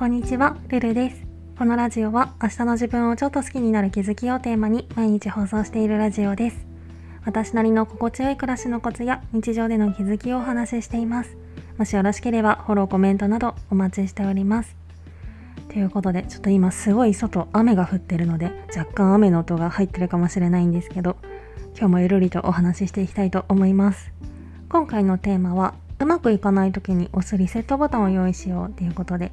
こんにちは、ルルです。このラジオは明日の自分をちょっと好きになる気づきをテーマに毎日放送しているラジオです。私なりの心地よい暮らしのコツや日常での気づきをお話ししています。もしよろしければフォロー、コメントなどお待ちしております。ということで、ちょっと今すごい外雨が降ってるので若干雨の音が入ってるかもしれないんですけど、今日もゆるりとお話ししていきたいと思います。今回のテーマはうまくいかない時に押すリセットボタンを用意しようということで、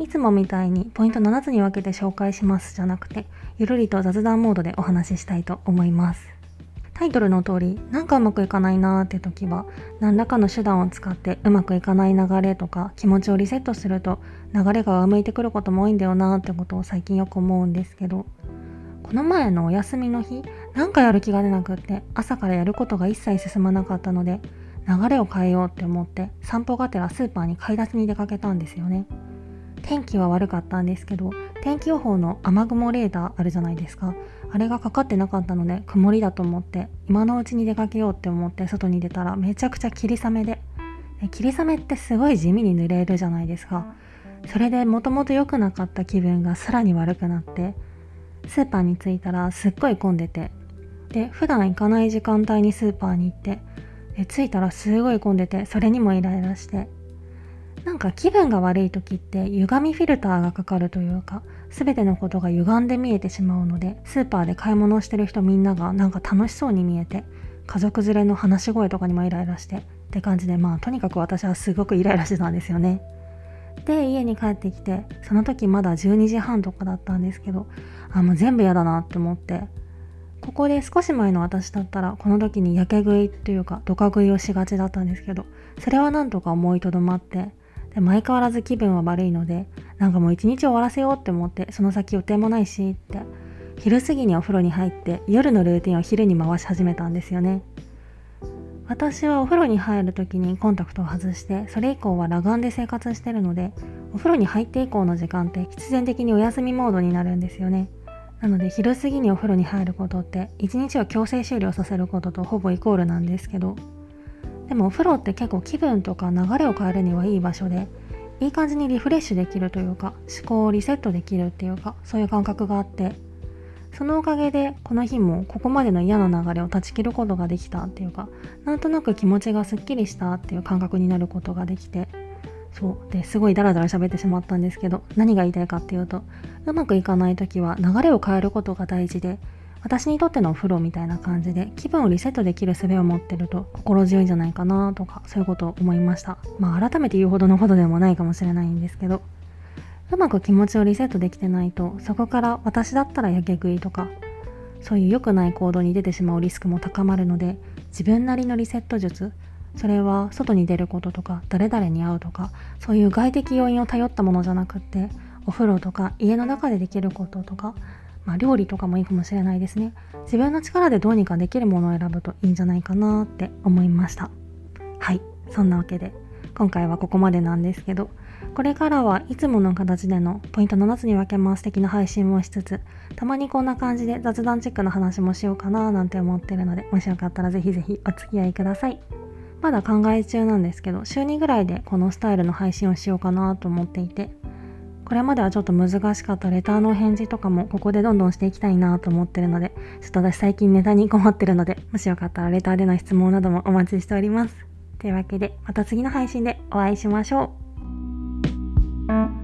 いつもみたいにポイント7つに分けて紹介しますじゃなくて、ゆるりと雑談モードでお話ししたいと思います。タイトルの通り、なんかうまくいかないなーって時は、何らかの手段を使ってうまくいかない流れとか気持ちをリセットすると流れが上向いてくることも多いんだよなーってことを最近よく思うんですけど、この前のお休みの日、なんかやる気が出なくって朝からやることが一切進まなかったので、流れを変えようって思って散歩がてらスーパーに買い出しに出かけたんですよね。天気は悪かったんですけど天気予報の雨雲レーダーあるじゃないですか。あれがかかってなかったので曇りだと思って今のうちに出かけようって思って外に出たらめちゃくちゃ霧雨で。霧雨ってすごい地味に濡れるじゃないですか。それでもともと良くなかった気分がさらに悪くなってスーパーに着いたらすっごい混んでて。で普段行かない時間帯にスーパーに行って着いたらすごい混んでてそれにもイライラしてなんか気分が悪い時って歪みフィルターがかかるというか全てのことが歪んで見えてしまうのでスーパーで買い物をしてる人みんながなんか楽しそうに見えて家族連れの話し声とかにもイライラしてって感じでまあとにかく私はすごくイライラしてたんですよね。で家に帰ってきてその時まだ12時半とかだったんですけどあもう全部嫌だなって思ってここで少し前の私だったらこの時にやけ食いっていうかドカ食いをしがちだったんですけどそれはなんとか思いとどまってで前変わらず気分は悪いのでなんかもう一日終わらせようって思ってその先予定もないしって。昼過ぎにお風呂に入って夜のルーティンを昼に回し始めたんですよね。私はお風呂に入る時にコンタクトを外してそれ以降は裸眼で生活してるのでお風呂に入って以降の時間って必然的にお休みモードになるんですよね。なので昼過ぎにお風呂に入ることって一日を強制終了させることとほぼイコールなんですけどでもお風呂って結構気分とか流れを変えるにはいい場所でいい感じにリフレッシュできるというか思考をリセットできるっていうかそういう感覚があってそのおかげでこの日もここまでの嫌な流れを断ち切ることができたっていうかなんとなく気持ちがすっきりしたっていう感覚になることができてそうですごいダラダラ喋ってしまったんですけど何が言いたいかっていうとうまくいかない時は流れを変えることが大事で私にとってのお風呂みたいな感じで気分をリセットできる術を持ってると心強いんじゃないかなとかそういうことを思いました。まあ改めて言うほどのことでもないかもしれないんですけど。うまく気持ちをリセットできてないとそこから私だったらやけ食いとかそういう良くない行動に出てしまうリスクも高まるので自分なりのリセット術それは外に出ることとか誰々に会うとかそういう外的要因を頼ったものじゃなくってお風呂とか家の中でできることとかまあ、料理とかもいいかもしれないですね。自分の力でどうにかできるものを選ぶといいんじゃないかなって思いました。はい。そんなわけで今回はここまでなんですけどこれからはいつもの形でのポイント7つに分けます的な配信もしつつたまにこんな感じで雑談チェックな話もしようかななんて思ってるのでもしよかったらぜひぜひお付き合いください。まだ考え中なんですけど週2ぐらいでこのスタイルの配信をしようかなと思っていてこれまではちょっと難しかったレターの返事とかもここでどんどんしていきたいなと思ってるので、ちょっと私最近ネタに困ってるので、もしよかったらレターでの質問などもお待ちしております。というわけで、また次の配信でお会いしましょう。